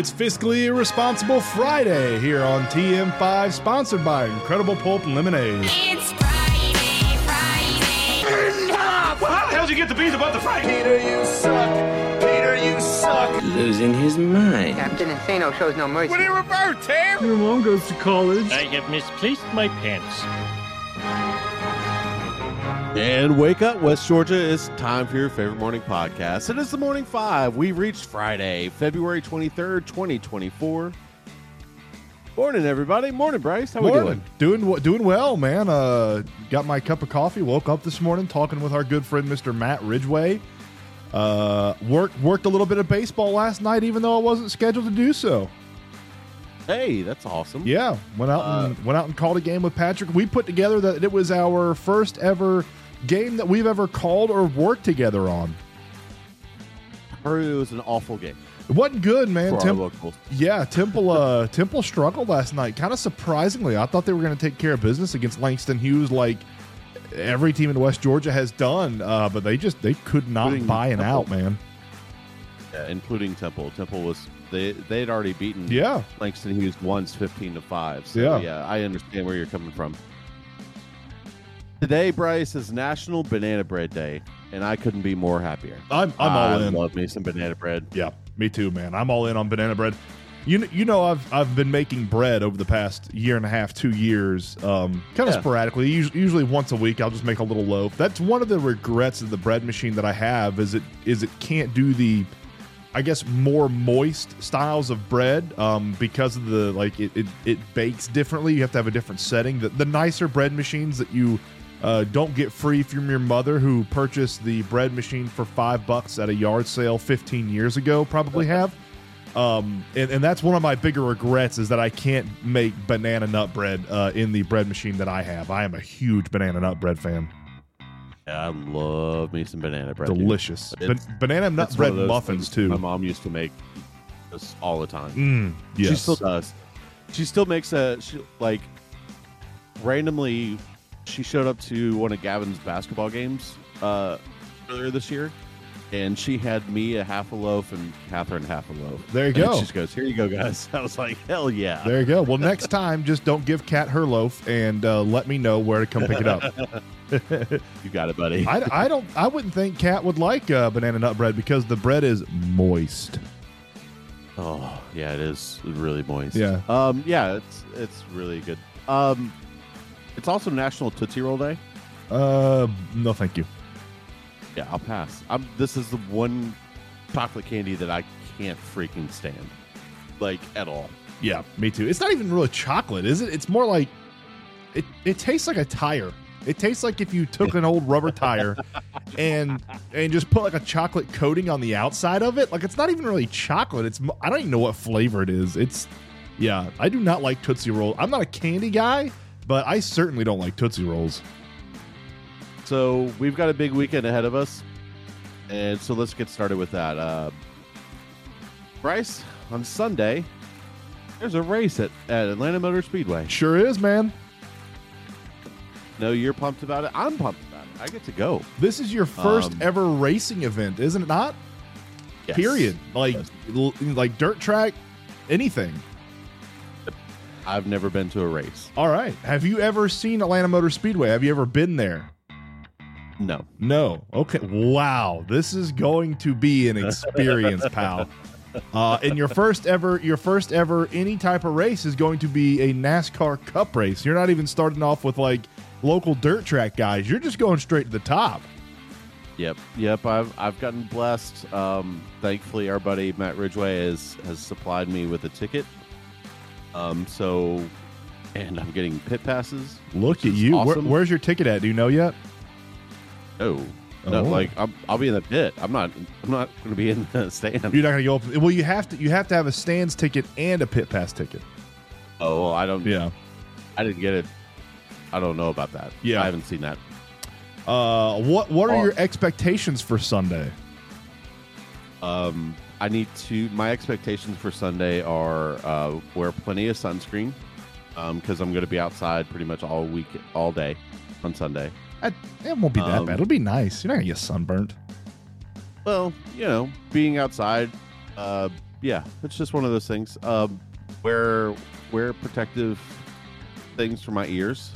It's Fiscally Irresponsible Friday here on TM5, sponsored by Incredible Pulp and Lemonade. It's Friday, Friday. Well, how the hell did you get the beans about the Frank? Peter, you suck. Peter, you suck. losing his mind. Captain Insano shows no mercy. What do you revert, Tim? Your mom goes to college. I have misplaced my pants. And wake up, West Georgia. It's time for your favorite morning podcast. It is the Morning Five. We've reached Friday, February 23rd, 2024. Morning, everybody. Morning, Bryce. How we Morning. doing? Doing doing well, man. Uh, got my cup of coffee. Woke up this morning talking with our good friend Mr. Matt Ridgway. Uh, worked worked a little bit of baseball last night, even though I wasn't scheduled to do so. Hey, that's awesome. Yeah, went out and went out and called a game with Patrick. We put together that it was our first ever game that we've ever called or worked together on. Heard it was an awful game It wasn't good, man. our yeah, Temple uh, Temple struggled last night. Kind of surprisingly, I thought they were going to take care of business against Langston Hughes, like every team in West Georgia has done. Uh, but they just they could not Including buy an Temple. out, man. Yeah, including Temple. Temple was they they had already beaten Yeah, Langston Hughes once, fifteen to five. So Yeah. yeah, I understand where you're coming from. Today, Bryce is National Banana Bread Day, and I couldn't be more happier. I'm I'm all I in. love me some banana bread. Yeah, me too, man. I'm all in on banana bread. You you know I've I've been making bread over the past year and a half, two years, um, kind of Yeah. sporadically. Usually, usually once a week, I'll just make a little loaf. That's one of the regrets of the bread machine that I have is it is it can't do the, I guess more moist styles of bread um, because of the like it, it it bakes differently. You have to have a different setting. The, the nicer bread machines that you uh, don't get free from your mother who purchased the bread machine for five bucks at a yard sale 15 years ago probably have. Um, and, and that's one of my bigger regrets is that I can't make banana nut bread uh, in the bread machine that I have. I am a huge banana nut bread fan. Yeah, I love me some banana bread. Delicious. It's- Ban- banana nut bread muffins too. My mom used to make this all the time. Mm, yes. She still does. She still makes a she, like randomly. She showed up to one of Gavin's basketball games uh, earlier this year, and she had me a half a loaf and Catherine half a loaf. There you And go. She just goes, "Here you go, guys." I was like, "Hell yeah!" There you go. Well, next time, just don't give Kat her loaf and uh, let me know where to come pick it up. You got it, buddy. I, I don't. I wouldn't think Kat would like uh, banana nut bread because the bread is moist. Oh, yeah, it is really moist. Yeah. Um, yeah, it's it's really good. Um, it's also National Tootsie Roll Day. Uh, no, thank you. Yeah, I'll pass. I'm, this is the one chocolate candy that I can't freaking stand, like at all. Yeah, me too. It's not even really chocolate, is it? It's more like it. It tastes like a tire. It tastes like if you took an old rubber tire and and just put like a chocolate coating on the outside of it. Like it's not even really chocolate. It's I don't even know what flavor it is. It's yeah. I do not like Tootsie Roll. I'm not a candy guy, but I certainly don't like Tootsie Rolls. So we've got a big weekend ahead of us, and so let's get started with that. Uh, Bryce, on Sunday, there's a race at, at Atlanta Motor Speedway. Sure is, man. No, you're pumped about it. I'm pumped about it. I get to go. This is your first Um, ever racing event, isn't it not? Yes. Period. Like Yes. l- like dirt track, anything. I've never been to a race. All right. Have you ever seen Atlanta Motor Speedway? Have you ever been there? No. No. Okay. Wow. This is going to be an experience, pal. Uh, and your first ever, your first ever any type of race is going to be a NASCAR Cup race. You're not even starting off with like local dirt track guys. You're just going straight to the top. Yep, yep. I've I've gotten blessed. Um, thankfully, our buddy Matt Ridgway has has supplied me with a ticket. Um, so, and I'm getting pit passes. Look at you. Where, where's your ticket at? Do you know yet? No, no. Oh. Like I'm, I'll be in the pit. I'm not. I'm not going to be in the stand. You're not going to go up. Well, you have to. You have to have a stands ticket and a pit pass ticket. Oh, well, I don't. Yeah. I didn't get it. I don't know about that. Yeah. I haven't seen that. Uh, what What are Oh. your expectations for Sunday? Um, I need to. My expectations for Sunday are uh, wear plenty of sunscreen because I'm going to be outside pretty much all week, all day on Sunday. I, it won't be that Um, bad. It'll be nice. You're not gonna get sunburnt. Well, you know, being outside, uh, yeah, it's just one of those things. Um, wear wear protective things for my ears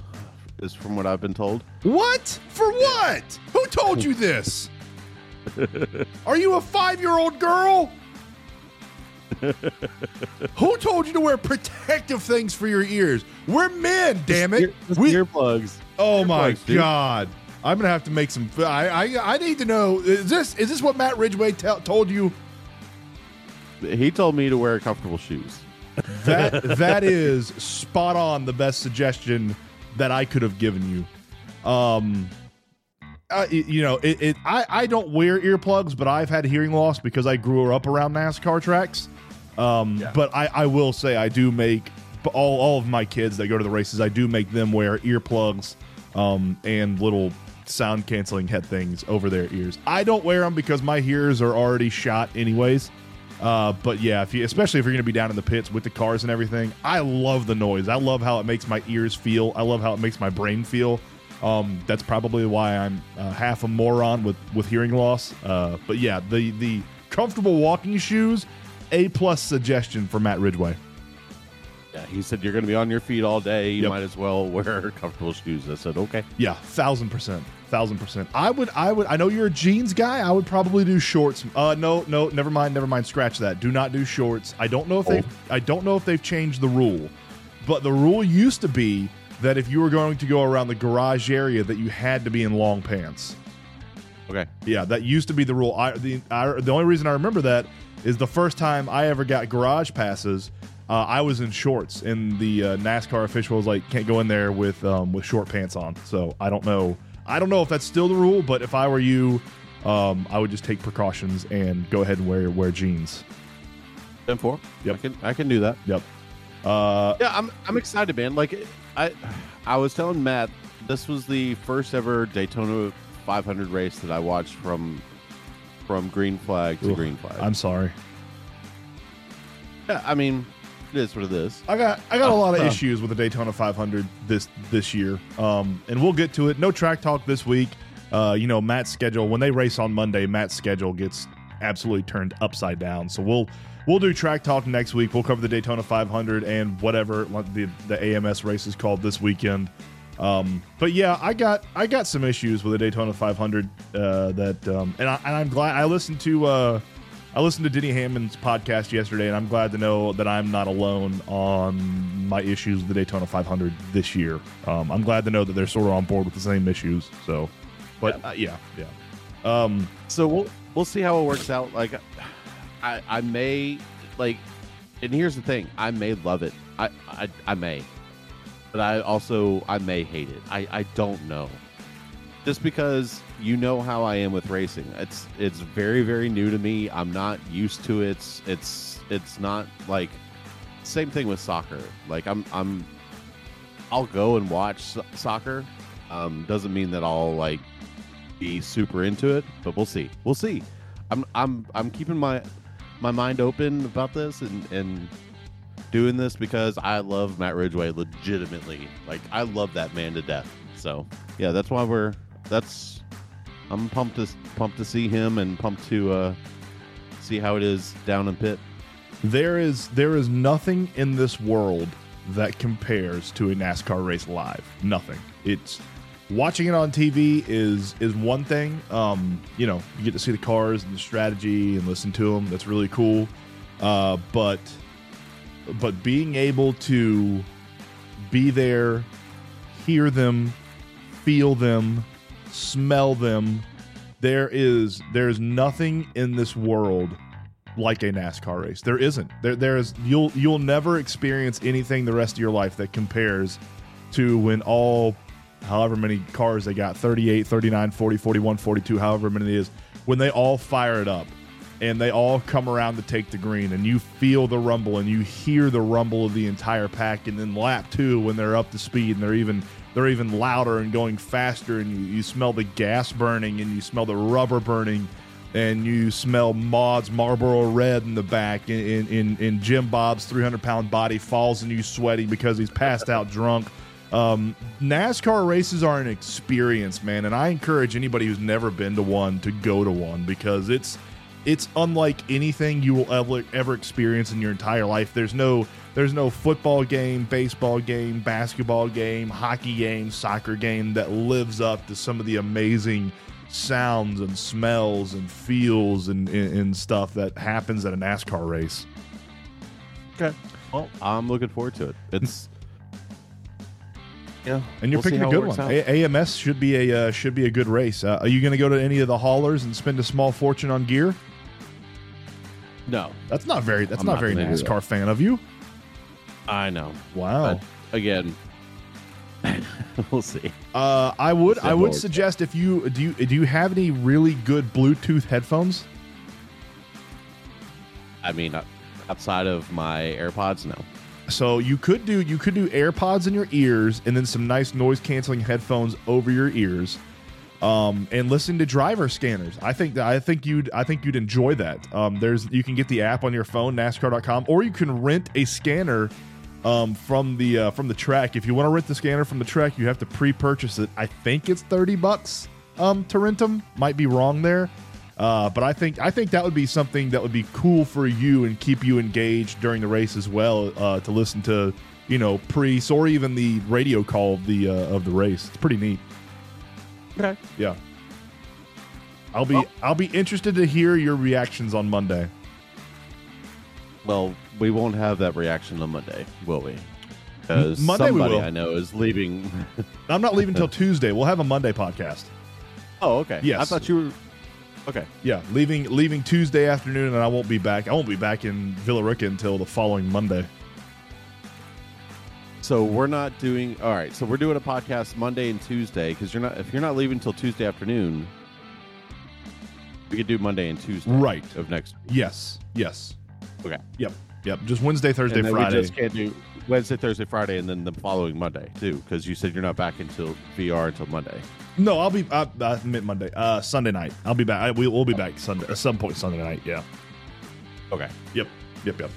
is from what I've been told. What? For what? Who told you this? Are you a five year old girl? Who told you to wear protective things for your ears? We're men, damn it. Ear- just We- earplugs. oh my dude. god. I'm gonna have to make some. I I, I need to know. Is this is this what Matt Ridgway tell told you? He told me to wear comfortable shoes. That that is spot on. The best suggestion that I could have given you. Um, you know, it, it. I I don't wear earplugs, but I've had hearing loss because I grew up around NASCAR tracks. Um, but I I will say I do make all all of my kids that go to the races. I do make them wear earplugs, um, and little sound canceling head things over their ears. I don't wear them because my ears are already shot anyways. Uh, but yeah, if you, especially if you're going to be down in the pits with the cars and everything, I love the noise. I love how it makes my ears feel. I love how it makes my brain feel. Um, that's probably why I'm uh, half a moron with with hearing loss. Uh, but yeah, the the comfortable walking shoes, a plus suggestion for Matt Ridgway. Yeah, he said you're going to be on your feet all day. You Yep. might as well wear comfortable shoes. I said okay. Yeah, thousand percent, thousand percent. I would, I would. I know you're a jeans guy. I would probably do shorts. Uh, no, no, never mind, never mind. Scratch that. Do not do shorts. I don't know if they, I don't know if they've changed the rule, but the rule used to be that if you were going to go around the garage area, that you had to be in long pants. Okay. Yeah, that used to be the rule. I the I, the only reason I remember that is the first time I ever got garage passes. Uh, I was in shorts, and the uh, NASCAR official was like, "Can't go in there with um, with short pants on." So I don't know. I don't know if that's still the rule, but if I were you, um, I would just take precautions and go ahead and wear wear jeans. Ten four. Yep. I can I can do that. Yep. Uh, Yeah, I'm I'm excited, man. Like I I was telling Matt, this was the first ever Daytona 500 race that I watched from from green flag to Oof, green flag. I'm sorry. yeah, I mean, it is what it is. I got I got a lot of Uh, issues with the Daytona 500 this this year, um, and we'll get to it. No track talk this week. Uh, you know, Matt's schedule when they race on Monday, Matt's schedule gets absolutely turned upside down. So we'll we'll do track talk next week. We'll cover the Daytona 500 and whatever the the AMS race is called this weekend. Um, but yeah, I got I got some issues with the Daytona 500 uh, that, um, and, I, and I'm glad I listened to. Uh, I listened to Denny Hamlin's podcast yesterday, and I'm glad to know that I'm not alone on my issues with the Daytona 500 this year. Um, I'm glad to know that they're sort of on board with the same issues. So, but uh, yeah, yeah. Um, So we'll we'll see how it works out. Like, I I may like, and here's the thing: I may love it. I I, I may, but I also I may hate it. I I don't know. Just because you know how I am with racing, it's it's very very new to me. I'm not used to it. It's it's it's not like same thing with soccer. Like I'm I'm I'll go and watch so- soccer. Um, doesn't mean that I'll like be super into it, but we'll see. We'll see. I'm I'm I'm keeping my my mind open about this and and doing this because I love Matt Ridgway legitimately. Like I love that man to death. So yeah, that's why we're that's I'm pumped to pumped to see him and pumped to uh see how it is down in pit. there is there is nothing in this world that compares to a NASCAR race live. Nothing. It's watching it on TV is is one thing. Um, you know, you get to see the cars and the strategy and listen to them. That's really cool. Uh, but but being able to be there, hear them, feel them, smell them, there is there's nothing in this world like a NASCAR race. There isn't. There there's you'll you'll never experience anything the rest of your life that compares to when all however many cars they got 38, 39, 40, 41, 42, however many it is when they all fire it up and they all come around to take the green and you feel the rumble and you hear the rumble of the entire pack and then lap 2 when they're up to speed and they're even they're even louder and going faster and you, you smell the gas burning and you smell the rubber burning and you smell Maud's Marlboro Red in the back, and in, in Jim Bob's 300 pound body falls and you sweating because he's passed out drunk. Um, NASCAR races are an experience, man, and I encourage anybody who's never been to one to go to one because it's it's unlike anything you will ever ever experience in your entire life. There's no there's no football game, baseball game, basketball game, hockey game, soccer game that lives up to some of the amazing sounds and smells and feels and, and, and stuff that happens at a NASCAR race. Okay. Well, I'm looking forward to it. It's yeah, And you're we'll picking a good one. A- AMS should be a uh, should be a good race. Uh, are you going to go to any of the haulers and spend a small fortune on gear? no, That's not very. That's I'm not, not very NASCAR fan of you. I know. Wow. But again, we'll see. Uh, I would. I would suggest if you do. You, do you have any really good Bluetooth headphones? I mean, outside of my AirPods, no. So you could do. You could do AirPods in your ears and then some nice noise canceling headphones over your ears, um, and listen to driver scanners. I think that I think you'd. I think you'd enjoy that. Um, there's. You can get the app on your phone, NASCAR.com, or you can rent a scanner. Um, from the uh, from the track. If you want to rent the scanner from the track, you have to pre-purchase it. I think it's thirty bucks um, to rent them. Might be wrong there, uh, but I think I think that would be something that would be cool for you and keep you engaged during the race as well. Uh, to listen to you know pre or even the radio call of the uh, of the race. It's pretty neat. Okay. Yeah. I'll be I'll be interested to hear your reactions on Monday. Well, we won't have that reaction on Monday, will we? Because M- Monday we somebody will. I know is leaving. I'm not leaving until Tuesday. We'll have a Monday podcast. oh, okay. Yes. I thought you were. Okay. Yeah, leaving leaving Tuesday afternoon, and I won't be back. I won't be back in Villa Rica until the following Monday. So we're not doing. All right. So we're doing a podcast Monday and Tuesday because you're not. If you're not leaving until Tuesday afternoon, we could do Monday and Tuesday. Right. Of next. Yes, yes, Okay. yep, yep. Just Wednesday, Thursday, and Friday. we just can't do Wednesday, Thursday, Friday, and then the following Monday too, because you said you're not back until VR until Monday. No, I'll be. I, I admit Monday, uh, Sunday night. I'll be back. I, we, we'll be back Sunday at some point Sunday night. Yeah. Okay. Yep. Yep. Yep.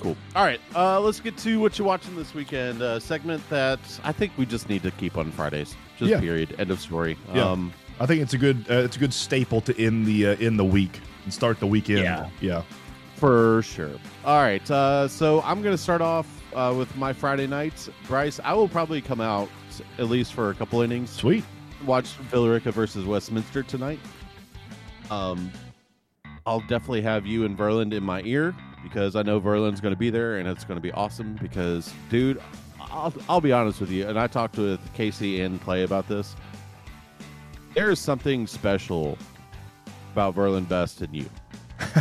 Cool. All right. Uh, let's get to what you're watching this weekend. A segment that I think we just need to keep on Fridays. Just Yeah. period. End of story. Yeah. Um, I think it's a good. Uh, it's a good staple to end the uh, in the week and start the weekend. Yeah. Yeah. For sure. All right. Uh, so I'm going to start off uh, with my Friday nights. Bryce, I will probably come out at least for a couple innings. Sweet. Watch Villarica versus Westminster tonight. Um, I'll definitely have you and Verland in my ear because I know Verland's going to be there and it's going to be awesome. Because, dude, I'll, I'll be honest with you, and I talked with Casey and Clay about this. There is something special about Verland Best and you.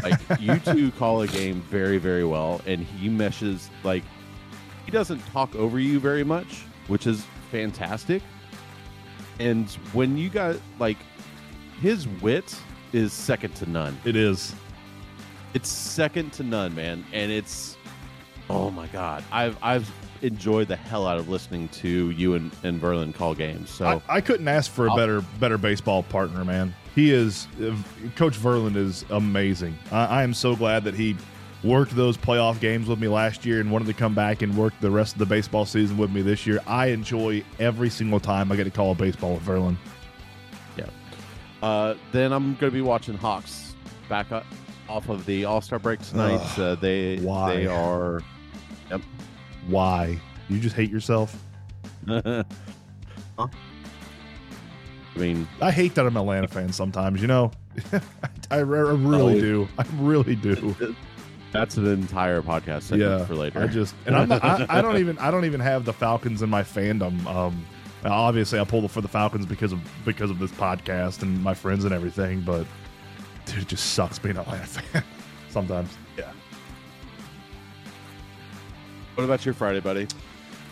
Like you two call a game very, very well, and he meshes like he doesn't talk over you very much, which is fantastic. And when you got like his wit is second to none. It is. It's second to none, man. And it's oh my god. I've I've enjoyed the hell out of listening to you and, and Verlin call games. So I, I couldn't ask for a I'll- better better baseball partner, man. He is uh, Coach Verlin is amazing. I, I am so glad that he worked those playoff games with me last year and wanted to come back and work the rest of the baseball season with me this year. I enjoy every single time I get to call a baseball with Verlin. yeah. Uh, then I'm gonna be watching Hawks back up off of the All Star break tonight. Ugh, uh, they why? they are Yep. Why? You just hate yourself? Huh? I mean, I hate that I'm an Atlanta fan sometimes, you know? I, I really Oh. do. I really do. that's an entire podcast segment yeah, for later. I just and I'm not, I, I don't even I don't even have the Falcons in my fandom. Um, obviously I pulled for the Falcons because of because of this podcast and my friends and everything. But dude, it just sucks being an Atlanta fan sometimes. Yeah. what about your Friday, buddy?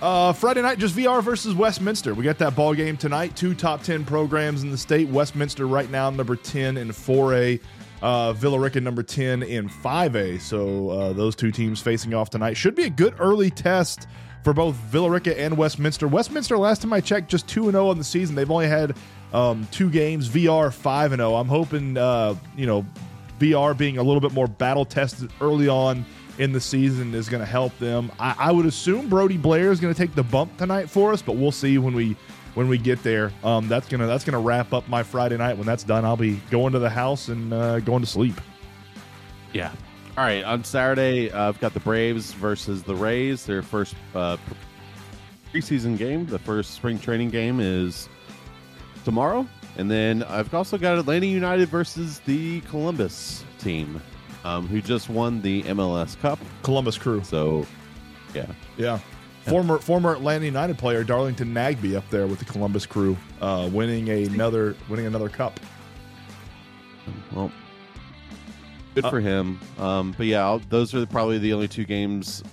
Uh, Friday night, just VR versus Westminster. We got that ball game tonight. Two top ten programs in the state. Westminster right now number ten in four A. Uh, Villa Rica number ten in five A. So uh, those two teams facing off tonight should be a good early test for both Villa Rica and Westminster. Westminster, last time I checked, just two and zero on the season. They've only had um, two games. VR five and zero. I'm hoping uh, you know VR being a little bit more battle tested early on in the season is going to help them. I, I would assume Brody Blair is going to take the bump tonight for us, but we'll see when we when we get there. Um, that's gonna that's gonna wrap up my Friday night. When that's done, I'll be going to the house and uh, going to sleep. Yeah. All right. On Saturday, uh, I've got the Braves versus the Rays. Their first uh, pre- preseason game. The first spring training game is tomorrow, and then I've also got Atlanta United versus the Columbus team, um, who just won the MLS Cup. Columbus Crew. So, yeah. Yeah. Former former Atlanta United player Darlington Nagbe up there with the Columbus Crew, uh, winning another winning another cup. Well, good for him. Um, but yeah, I'll, those are probably the only two games,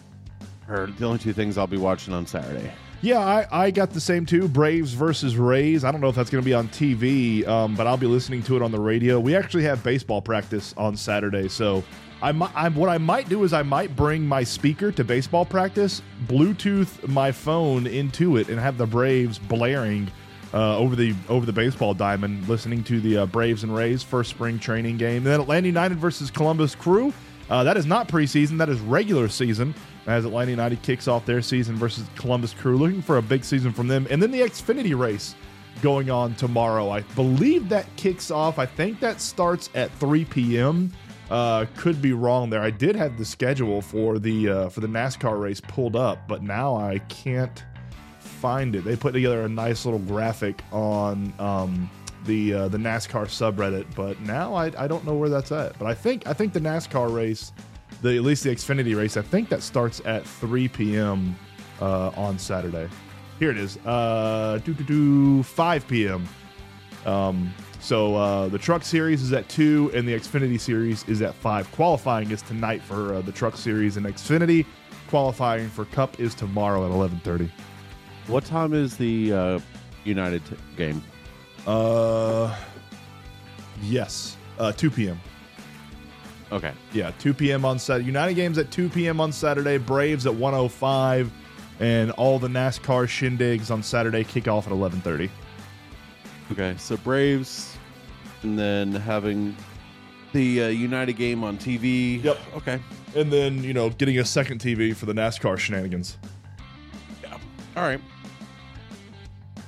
or the only two things I'll be watching on Saturday. Yeah, I, I got the same too. Braves versus Rays. I don't know if that's going to be on TV, um, but I'll be listening to it on the radio. We actually have baseball practice on Saturday, so I, I what I might do is I might bring my speaker to baseball practice, Bluetooth my phone into it, and have the Braves blaring uh, over the over the baseball diamond, listening to the uh, Braves and Rays first spring training game. And then Atlanta United versus Columbus Crew. Uh, that is not preseason. That is regular season. As Atlanta United kicks off their season versus Columbus Crew, looking for a big season from them. And then the Xfinity race going on tomorrow. I believe that kicks off. I think that starts at 3 p.m. Uh, could be wrong there. I did have the schedule for the uh, for the NASCAR race pulled up, but now I can't find it. They put together a nice little graphic on um, the uh, the NASCAR subreddit, but now I, I don't know where that's at. But I think I think the NASCAR race, the at least the Xfinity race, I think that starts at 3 p.m. Uh, on Saturday. Here it is. Uh, do do do 5 p.m. Um, so uh, the Truck Series is at two, and the Xfinity Series is at five. Qualifying is tonight for uh, the Truck Series and Xfinity. Qualifying for Cup is tomorrow at 11:30. What time is the uh, United t- game? Uh, yes, uh, 2 p.m. Okay. Yeah, 2 p.m. on Saturday. United games at 2 p.m. on Saturday. Braves at 105, and all the NASCAR shindigs on Saturday kick off at 11:30. Okay. So Braves, and then having the uh, United game on TV. Yep. Okay. And then you know getting a second TV for the NASCAR shenanigans. Yeah. All right.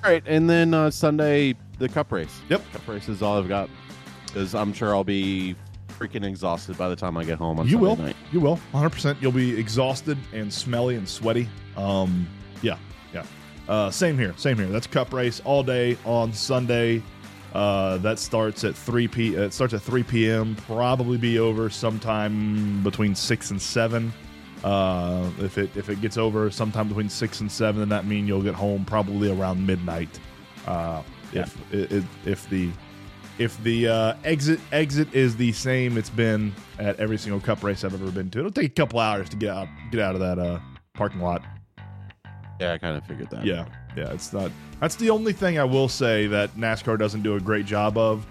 All right, and then uh, Sunday the Cup race. Yep. Cup race is all I've got. Because I'm sure I'll be freaking exhausted by the time I get home on You Sunday will. night. You will. 100%. You'll be exhausted and smelly and sweaty. Um, yeah, yeah. Uh, same here. Same here. That's cup race all day on Sunday. Uh, that starts at 3 p. It starts at 3 p.m. Probably be over sometime between six and seven. Uh, if it if it gets over sometime between six and seven, then that means you'll get home probably around midnight. Uh, if if if the if the uh, exit exit is the same it's been at every single cup race I've ever been to, it'll take a couple hours to get out get out of that uh, parking lot. Yeah, I kind of figured that. Yeah, yeah, it's not. That's the only thing I will say that NASCAR doesn't do a great job of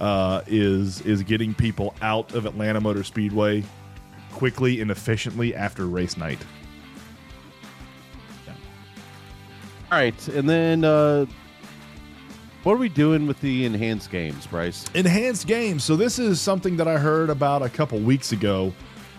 uh, is is getting people out of Atlanta Motor Speedway quickly and efficiently after race night. All right, and then uh, what are we doing with the enhanced games, Bryce? enhanced games. So this is something that I heard about a couple weeks ago.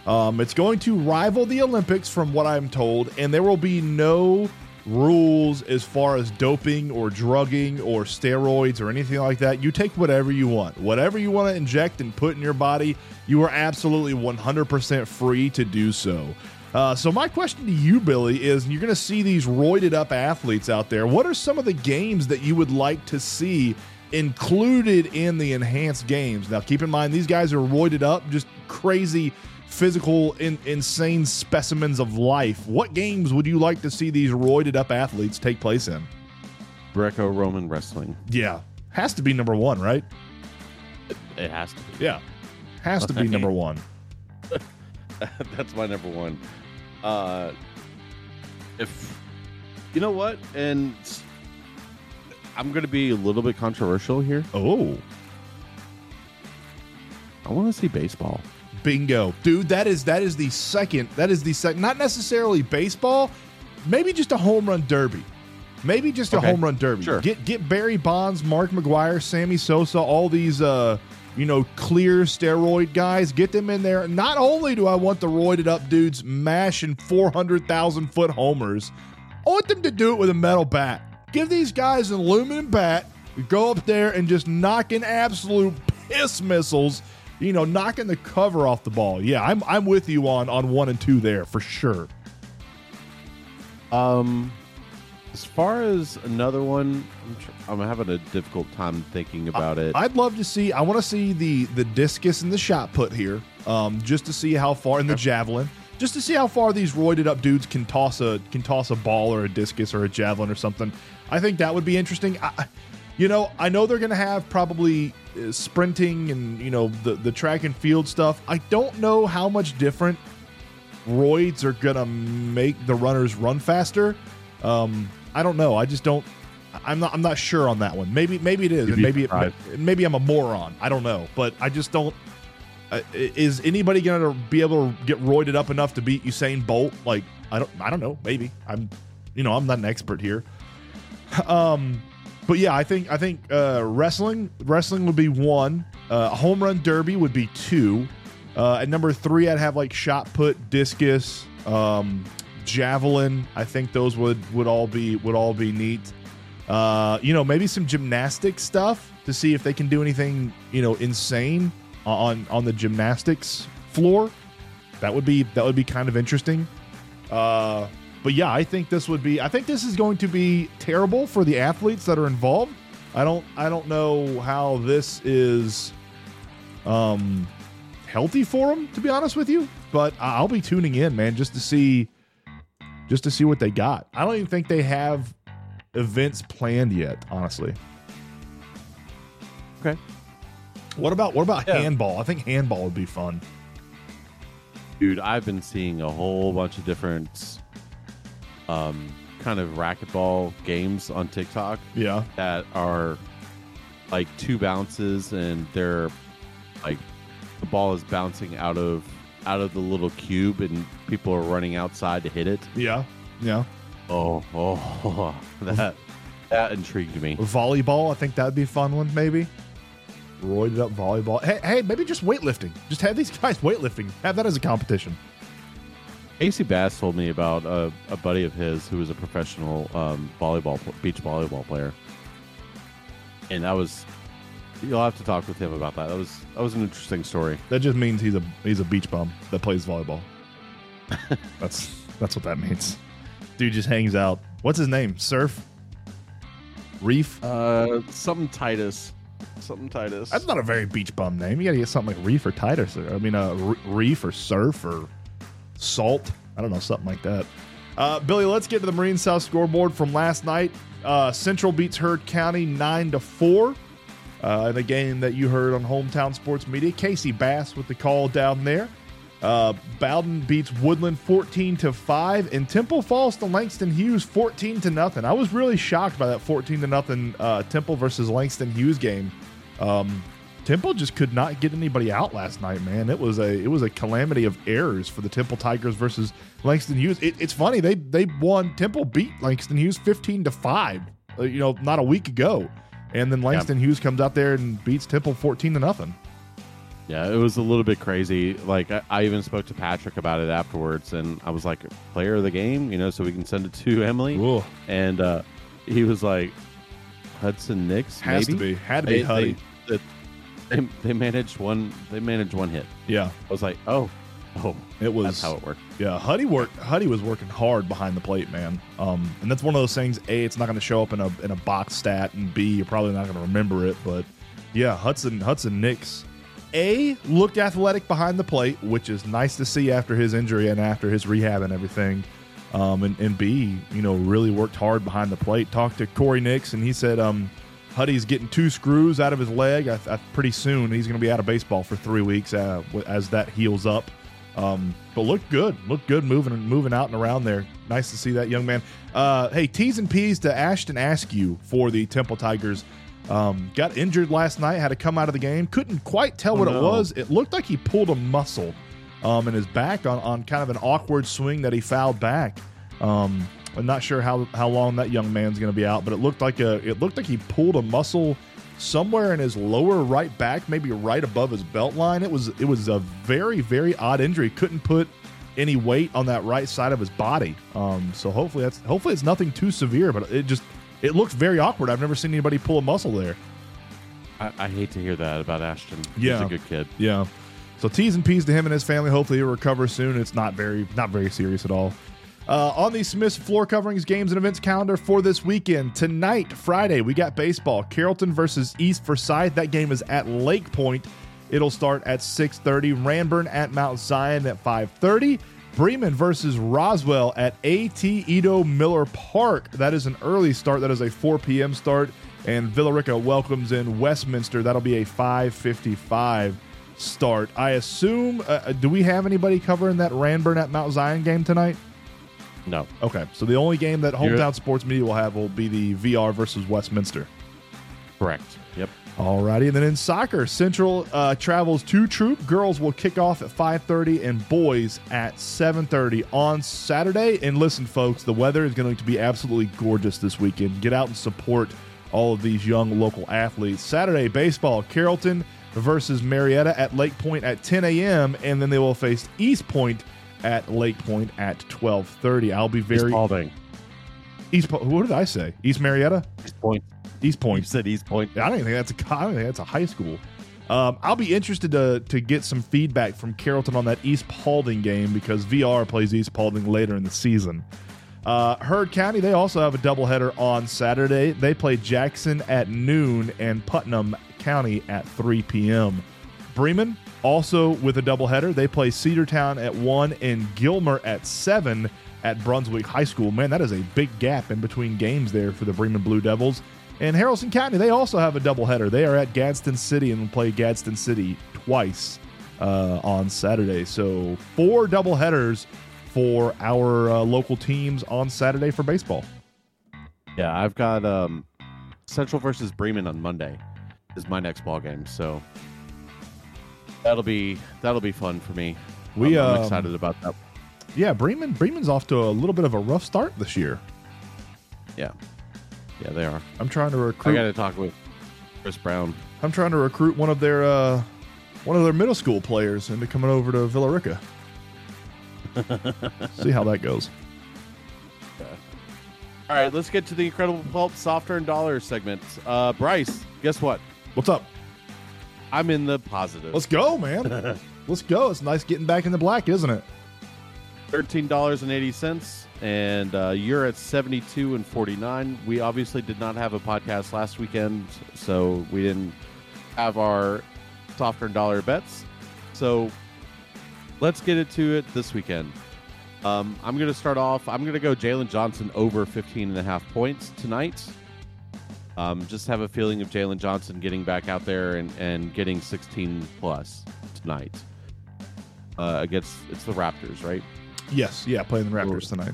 Um, it's going to rival the Olympics, from what I'm told, and there will be no rules as far as doping or drugging or steroids or anything like that. You take whatever you want, whatever you want to inject and put in your body. You are absolutely 100% free to do so. Uh, so my question to you, Billy, is: You're going to see these roided up athletes out there. What are some of the games that you would like to see included in the enhanced games? Now, keep in mind these guys are roided up, just crazy, physical, in, insane specimens of life. What games would you like to see these roided up athletes take place in? Greco-Roman wrestling. Yeah, has to be number one, right? It has to be. Yeah, has to be number one. That's my number one. Uh, if you know what, and I'm going to be a little bit controversial here. Oh, I want to see baseball. Bingo, dude. That is that is the second. That is the second. Not necessarily baseball. Maybe just a home run derby. Maybe just a Okay. home run derby. Sure. Get get Barry Bonds, Mark McGwire, Sammy Sosa, all these uh you know clear steroid guys. Get them in there. Not only do I want the roided up dudes mashing four hundred thousand foot homers, I want them to do it with a metal bat. Give these guys an aluminum bat. Go up there and just knock in absolute piss missiles you know, knocking the cover off the ball. Yeah, I'm I'm with you on on one and two there for sure. Um, as far as another one, I'm, tr- I'm having a difficult time thinking about it. I'd love to see. I want to see the the discus and the shot put here, um, just to see how far, and the javelin, just to see how far these roided up dudes can toss a can toss a ball or a discus or a javelin or something. I think that would be interesting. I, you know, I know they're going to have probably uh, sprinting and you know the the track and field stuff. I don't know how much different roids are going to make the runners run faster. Um, I don't know. I just don't. I'm not. I'm not sure on that one. Maybe. Maybe it is. And maybe. It, maybe I'm a moron. I don't know. But I just don't. Uh, is anybody going to be able to get roided up enough to beat Usain Bolt? Like I don't. I don't know. Maybe I'm. You know, I'm not an expert here. Um, but yeah, I think I think uh, wrestling wrestling would be one. Uh, home run derby would be two. Uh, at number three, I'd have like shot put, discus, um, javelin. I think those would would all be would all be neat. Uh, you know, maybe some gymnastic stuff to see if they can do anything you know insane on on the gymnastics floor. That would be that would be kind of interesting. Uh, but yeah, I think this would be. I think this is going to be terrible for the athletes that are involved. I don't. I don't know how this is, um, healthy for them. To be honest with you, but I'll be tuning in, man, just to see, just to see what they got. I don't even think they have events planned yet. Honestly, okay. what about what about Yeah. handball? I think handball would be fun. Dude, I've been seeing a whole bunch of different um, kind of racquetball games on TikTok Yeah, that are like two bounces and they're like the ball is bouncing out of out of the little cube and people are running outside to hit it. yeah, yeah. Oh, oh, that that intrigued me. volleyball. I think that'd be a fun one, maybe. Roided up volleyball. Hey, hey, maybe just weightlifting. Just have these guys weightlifting. Have that as a competition. Casey Bass told me about a, a buddy of his who was a professional um, volleyball beach volleyball player, and that was you'll have to talk with him about that. That was that was an interesting story. That just means he's a he's a beach bum that plays volleyball. that's that's what that means. Dude just hangs out. What's his name? Surf? Reef? Uh, something Titus, something Titus. That's not a very beach bum name. You got to get something like Reef or Titus. Or, I mean, uh, Reef or Surf or Salt. I don't know, something like that. Uh, Billy, let's get to the Marine South scoreboard from last night. Uh, Central beats Heard County nine to four. Uh, in a game that you heard on Hometown Sports Media, Casey Bass with the call down there. Uh, Bowden beats Woodland 14 to 5 and Temple falls to Langston Hughes 14 to nothing. I was really shocked by that 14 to nothing uh, Temple versus Langston Hughes game. Um, Temple just could not get anybody out last night, man. It was a it was a calamity of errors for the Temple Tigers versus Langston Hughes. It, it's funny they they won. Temple beat Langston Hughes 15 to 5, uh, you know, not a week ago. And then Langston Hughes comes out there and beats Temple 14 to nothing. Yeah, it was a little bit crazy. Like I, I even spoke to Patrick about it afterwards, and I was like, "Player of the game," you know, so we can send it to Emily. Ooh. And uh, he was like, "Hudson Nix Has to be. Had to be They, Huddy. they, they, they managed one. They managed one hit. Yeah. I was like, "Oh, oh, It was that's how it worked." Yeah, Huddy worked. Huddy was working hard behind the plate, man. Um, and that's one of those things. A, it's not going to show up in a in a box stat, and B, you're probably not going to remember it. But yeah, Hudson Hudson Nix, A looked athletic behind the plate, which is nice to see after his injury and after his rehab and everything. Um, and, and B, you know, really worked hard behind the plate. Talked to Corey Nix, and he said, um, Huddy's getting two screws out of his leg. I, I, pretty soon, he's going to be out of baseball for three weeks uh, as that heals up. Um, but looked good, looked good moving moving out and around there. Nice to see that young man. Uh, hey, T's and P's to Ashton Askew for the Temple Tigers. Um, got injured last night, had to come out of the game. Couldn't quite tell what it no. was. It looked like he pulled a muscle um, in his back on, on kind of an awkward swing that he fouled back. Um, I'm not sure how how long that young man's going to be out, but it looked like a it looked like he pulled a muscle somewhere in his lower right back, maybe right above his belt line. It was it was a very very odd injury. Couldn't put any weight on that right side of his body. Um, so hopefully that's hopefully it's nothing too severe, but it just it looked very awkward. I've never seen anybody pull a muscle there. I, I hate to hear that about Ashton. Yeah. He's a good kid. Yeah. So T's and P's to him and his family. Hopefully he'll recover soon. It's not very not very serious at all. Uh, on the Smith's floor coverings, games and events calendar for this weekend. Tonight, Friday, we got baseball. Carrollton versus East Forsyth. That game is at Lake Point. It'll start at 6:30. Ranburne at Mount Zion at 5:30. Bremen versus Roswell at AT Edo Miller Park. That is an early start. That is a 4 p.m. start. And Villarica welcomes in Westminster. That'll be a 5:55 start. I assume. Uh, do we have anybody covering that Ranburne at Mount Zion game tonight? No. Okay, so the only game that You're- Hometown Sports Media will have will be the VR versus Westminster. Correct. Yep. Alrighty, and then in soccer, Central uh, travels to Troup. Girls will kick off at 5:30, and boys at 7:30 on Saturday. And listen, folks, the weather is going to be absolutely gorgeous this weekend. Get out and support all of these young local athletes. Saturday, baseball, Carrollton versus Marietta at Lake Point at 10 a.m., and then they will face East Point at Lake Point at 12:30. I'll be very East Paulding. East. What did I say? East Marietta, East Point. East You Point. said East Point. I don't even think that's a. I don't think that's a high school. Um, I'll be interested to to get some feedback from Carrollton on that East Paulding game because VR plays East Paulding later in the season. Uh, Heard County they also have a doubleheader on Saturday. They play Jackson at noon and Putnam County at 3 p.m. Bremen also with a doubleheader. They play Cedartown at one and Gilmer at seven at Brunswick High School. Man, that is a big gap in between games there for the Bremen Blue Devils. And Haralson County, they also have a doubleheader. They are at Gadsden City and will play Gadsden City twice uh, on Saturday. So four doubleheaders for our uh, local teams on Saturday for baseball. Yeah, I've got um, Central versus Bremen on Monday is my next ball game, so that'll be that'll be fun for me. We, I'm, I'm um, excited about that. Yeah, Bremen Bremen's off to a little bit of a rough start this year. Yeah, yeah, they are. I'm trying to recruit. I got to talk with Chris Brown. I'm trying to recruit one of their uh, one of their middle school players into coming over to Villarica. See how that goes. All right, let's get to the incredible pulp soft earned dollar segment. Uh, Bryce, guess what? What's up? I'm in the positive. Let's go, man. Let's go. It's nice getting back in the black, isn't it? Thirteen dollars and eighty cents, and uh, you're at seventy two and forty nine. We obviously did not have a podcast last weekend, so we didn't have our soft earned dollar bets. So let's get into it this weekend. Um, I'm going to start off. I'm going to go Jalen Johnson over 15 and a half points tonight. Um, just have a feeling of Jalen Johnson getting back out there and, and getting 16 plus tonight. Uh, against it's the Raptors, right? Yes. Yeah, playing the Raptors tonight.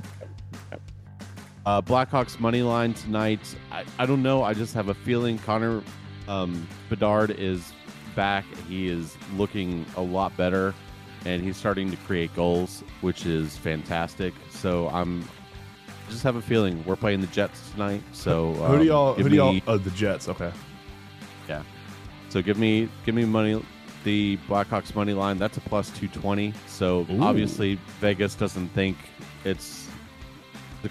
Uh, Blackhawks money line tonight. I, I don't know. I just have a feeling Connor um, Bedard is back. He is looking a lot better, and he's starting to create goals, which is fantastic. So I'm I just have a feeling we're playing the Jets tonight. So who do um, y'all? Who do y'all? Oh, the Jets. Okay. yeah. So give me give me money. The Blackhawks money line. That's a plus two twenty. So Ooh. obviously Vegas doesn't think it's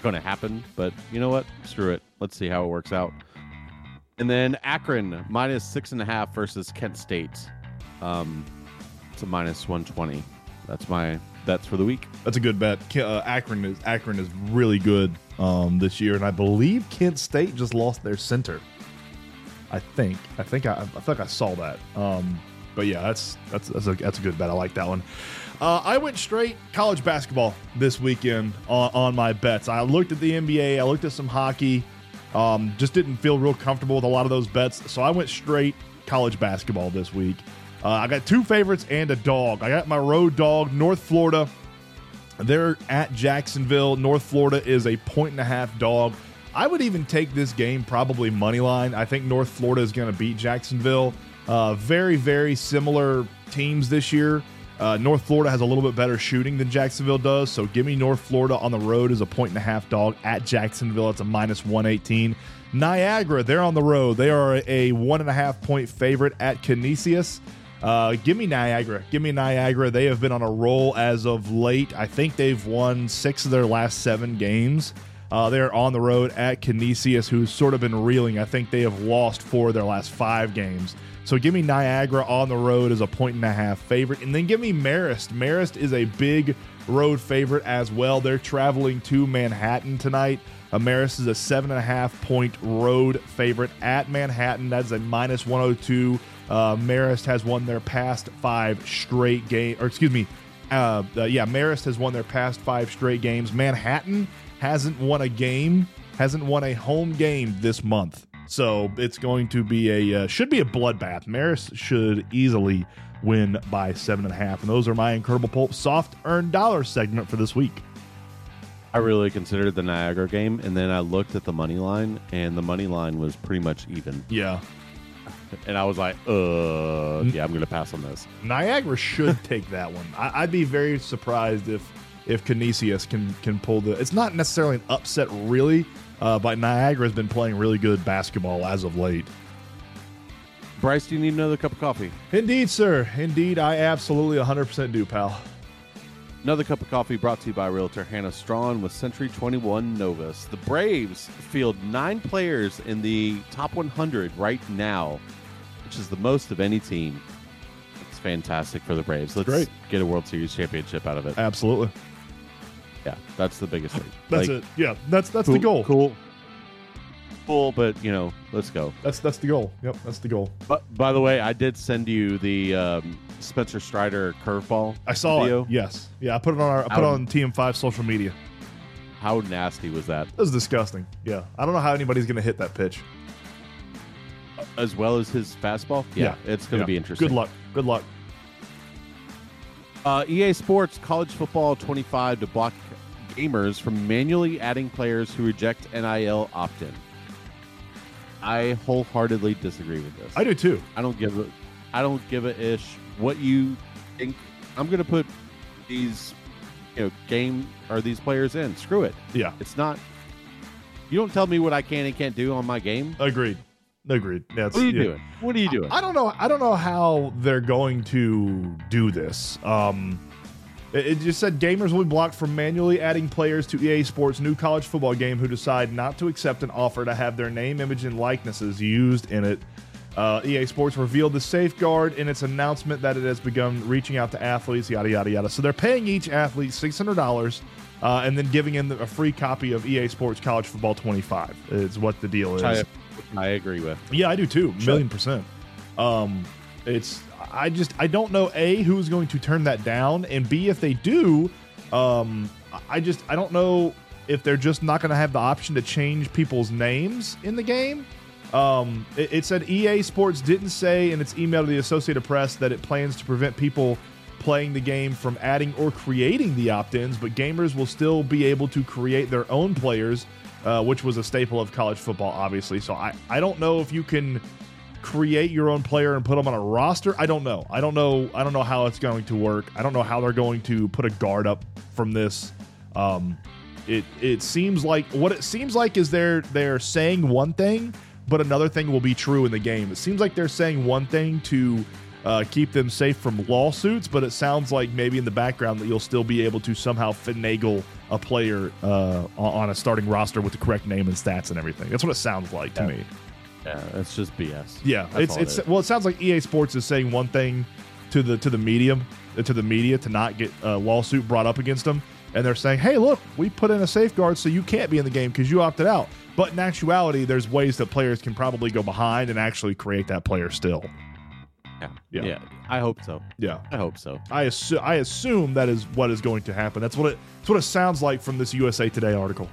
going to happen. But you know what? Screw it. Let's see how it works out. And then Akron minus six and a half versus Kent State. Um, it's a minus one twenty. That's my bets for the week. That's a good bet. Uh, Akron is Akron is really good um, this year, and I believe Kent State just lost their center. I think. I think I, I feel like I saw that. Um, but yeah, that's that's that's a that's a good bet. I like that one. Uh, I went straight college basketball this weekend on, on my bets. I looked at the NBA. I looked at some hockey. Um, just didn't feel real comfortable with a lot of those bets, so I went straight college basketball this week. Uh, I got two favorites and a dog. I got my road dog, North Florida. They're at Jacksonville. North Florida is a point and a half dog. I would even take this game probably money line. I think North Florida is going to beat Jacksonville. Uh, very, very similar teams this year. Uh, North Florida has a little bit better shooting than Jacksonville does, so give me North Florida on the road as a point and a half dog at Jacksonville. It's a minus 118. Niagara, they're on the road. They are a one and a half point favorite at Canisius. Uh, give me Niagara. Give me Niagara. They have been on a roll as of late. I think they've won six of their last seven games. Uh, they're on the road at Canisius, who's sort of been reeling. I think they have lost four of their last five games. So give me Niagara on the road as a point and a half favorite. And then give me Marist. Marist is a big road favorite as well. They're traveling to Manhattan tonight. Uh, Marist is a seven and a half point road favorite at Manhattan. That's a minus 102. Uh, Marist has won their past five straight game, or excuse me, uh, uh, yeah, Marist has won their past five straight games. Manhattan hasn't won a game, hasn't won a home game this month. So it's going to be a uh, should be a bloodbath. Marist should easily win by seven and a half. And those are my incredible pulp soft earned dollar segment for this week. I really considered the Niagara game, and then I looked at the money line, and the money line was pretty much even. Yeah, And I was like, uh, yeah, I'm going to pass on this. Niagara should take that one. I, I'd be very surprised if if Canisius can can pull the. It's not necessarily an upset, really, uh, but Niagara has been playing really good basketball as of late. Bryce, do you need another cup of coffee? Indeed, sir. Indeed, I absolutely 100% do, pal. Another cup of coffee brought to you by Realtor Hannah Strawn with Century 21 Novus. The Braves field nine players in the top 100 right now, which is the most of any team. It's fantastic for the Braves. Let's great. get a World Series championship out of it. Absolutely. Yeah, that's the biggest thing. That's Like, it. Yeah, that's that's cool, the goal. Cool. Cool, but you know, let's go. That's that's the goal. Yep, that's the goal. But by the way, I did send you the um, Spencer Strider curveball. I saw video. it. Yes. Yeah, I put it on our I put it on TM5 social media. How nasty was that? It was disgusting. Yeah. I don't know how anybody's going to hit that pitch. As well as his fastball. Yeah, it's going to Yeah. be interesting. Good luck. Good luck. Uh, EA Sports College Football 25 to block gamers from manually adding players who reject NIL opt-in. I wholeheartedly disagree with this. I do too. I don't give a I don't give a ish what you think. I'm going to put these you know game or these players in. Screw it. Yeah. It's not. You don't tell me what I can and can't do on my game. Agreed. Agreed. Yeah, it's- What are you yeah. doing? What are you doing? I don't know. I don't know how they're going to do this. Um, it, just said gamers will be blocked from manually adding players to EA Sports' new college football game who decide not to accept an offer to have their name, image, and likenesses used in it. Uh, EA Sports revealed the safeguard in its announcement that it has begun reaching out to athletes, yada yada yada. So they're paying each athlete six hundred dollars. Uh, and then giving them a free copy of EA Sports College Football 25 is what the deal is. I, I agree with. Yeah, I do too. Million percent. Um, it's I just I don't know a who's going to turn that down, and b if they do, um, I just I don't know if they're just not going to have the option to change people's names in the game. Um, it, it said EA Sports didn't say in its email to the Associated Press that it plans to prevent people playing the game from adding or creating the opt-ins, but gamers will still be able to create their own players, uh, which was a staple of college football, obviously. So I, I don't know if you can create your own player and put them on a roster. I don't know. I don't know. I don't know how it's going to work. I don't know how they're going to put a guard up from this. Um, it it seems like what it seems like is they're they're saying one thing, but another thing will be true in the game. It seems like they're saying one thing to uh, keep them safe from lawsuits, but it sounds like maybe in the background that you'll still be able to somehow finagle a player uh, on- a starting roster with the correct name and stats and everything. That's what it sounds like to Yeah. me. Yeah, it's just BS. Yeah, That's it's all it it's well, it sounds like EA Sports is saying one thing to the to the medium to the media to not get a lawsuit brought up against them, and they're saying, "Hey, look, we put in a safeguard so you can't be in the game because you opted out." But in actuality, there's ways that players can probably go behind and actually create that player still. Yeah. Yeah. yeah, I hope so. Yeah, I hope so. I assume I assume that is what is going to happen. That's what it that's what it sounds like from this USA Today article.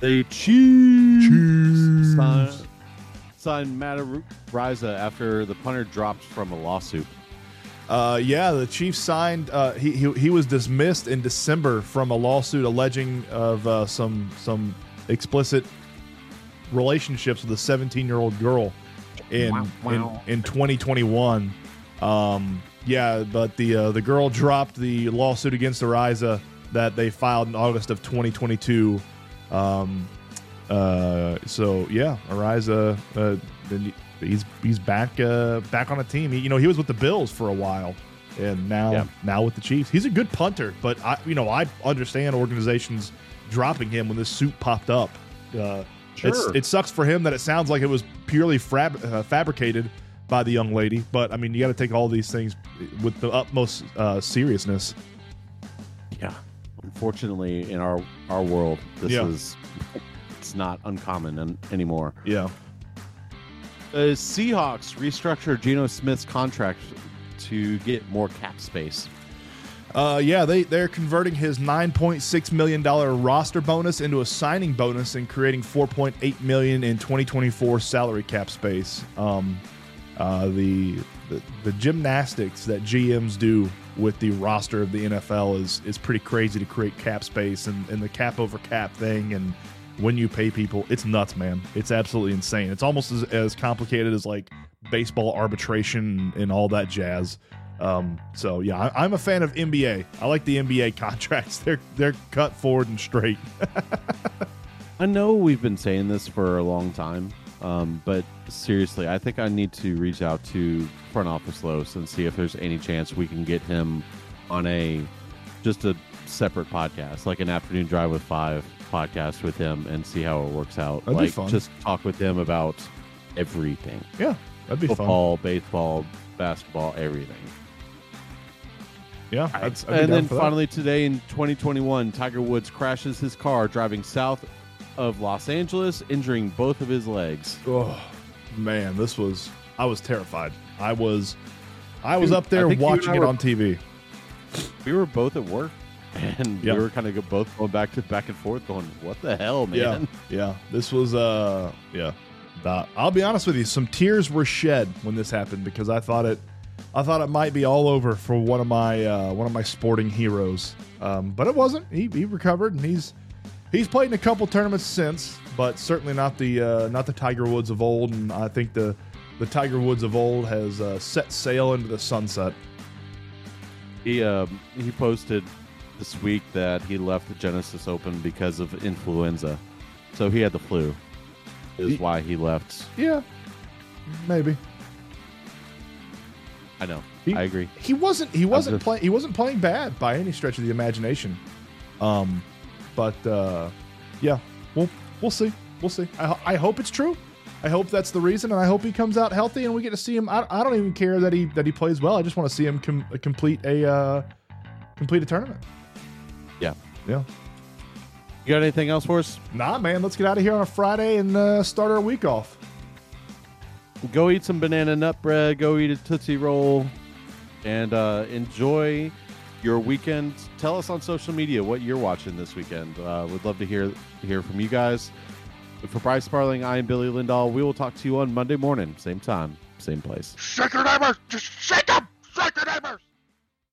The Chiefs sign, signed Matt Araiza after the punter dropped from a lawsuit. Uh, yeah, the Chiefs signed. Uh, he, he he was dismissed in December from a lawsuit alleging of uh, some some explicit relationships with a 17 year old girl in, Wow, wow. in in 2021. Um, yeah, but the uh, the girl dropped the lawsuit against Araiza that they filed in August of 2022. Um, uh, so yeah, Araiza, uh, he's he's back uh, back on a team. He, you know, he was with the Bills for a while, and now Yeah. now with the Chiefs. He's a good punter, but I you know I understand organizations dropping him when this suit popped up. Uh, Sure. it sucks for him that it sounds like it was purely fab, uh, fabricated by the young lady, but I mean, you got to take all these things with the utmost uh, seriousness. Yeah. Unfortunately, in our our world, this Yeah. is it's not uncommon an, anymore. Yeah. The Seahawks restructure Geno Smith's contract to get more cap space. Uh, yeah, they they're converting his nine point six million dollar roster bonus into a signing bonus and creating four point eight million in twenty twenty four salary cap space. Um, uh, the, the the gymnastics that GMs do with the roster of the NFL is is pretty crazy to create cap space and, and the cap over cap thing and when you pay people, it's nuts, man. It's absolutely insane. It's almost as, as complicated as like baseball arbitration and all that jazz. Um, so yeah, I, I'm a fan of NBA. I like the NBA contracts. They're they're cut forward and straight. I know we've been saying this for a long time, um, but seriously, I think I need to reach out to front office Los and see if there's any chance we can get him on a just a separate podcast, like an afternoon drive with five podcast with him, and see how it works out. That'd like fun. just talk with him about everything: yeah, that'd be fun. football, baseball, basketball, everything. Yeah, I'd, I'd and then finally today in 2021, Tiger Woods crashes his car driving south of Los Angeles, injuring both of his legs. Oh man, this was I was terrified. I was I was Dude, up there I think you and watching it were- on TV. We were both at work, and Yeah. we were kind of both going back to back and forth, going, "What the hell, man?" Yeah, yeah. This was uh, yeah. That- I'll be honest with you. Some tears were shed when this happened because I thought it, I thought it might be all over for one of my uh, one of my sporting heroes. Um, but it wasn't. He, he recovered and he's he's played in a couple tournaments since, but certainly not the uh, not the Tiger Woods of old. And I think the the Tiger Woods of old has uh, set sail into the sunset. He um, he posted this week that he left the Genesis Open because of influenza, so he had the flu. Is He- why he left. Yeah, maybe. I know. He- I agree. He wasn't. He wasn't playing. He wasn't playing bad by any stretch of the imagination. Um, but uh, yeah, we'll we'll see. We'll see. I, I hope it's true. I hope that's the reason, and I hope he comes out healthy, and we get to see him. I, I don't even care that he that he plays well. I just want to see him com- complete a uh, complete a tournament. Yeah. Yeah. You got anything else for us? Nah, man. Let's get out of here on a Friday and uh, start our week off. go eat some banana nut bread, go eat a Tootsie Roll, and uh, enjoy your weekend. Tell us on social media what you're watching this weekend. Uh, we'd love to hear hear from you guys. For Bryce Sparling, I am Billy Lindahl. We will talk to you on Monday morning, same time, same place. Shake your neighbors! Just shake them!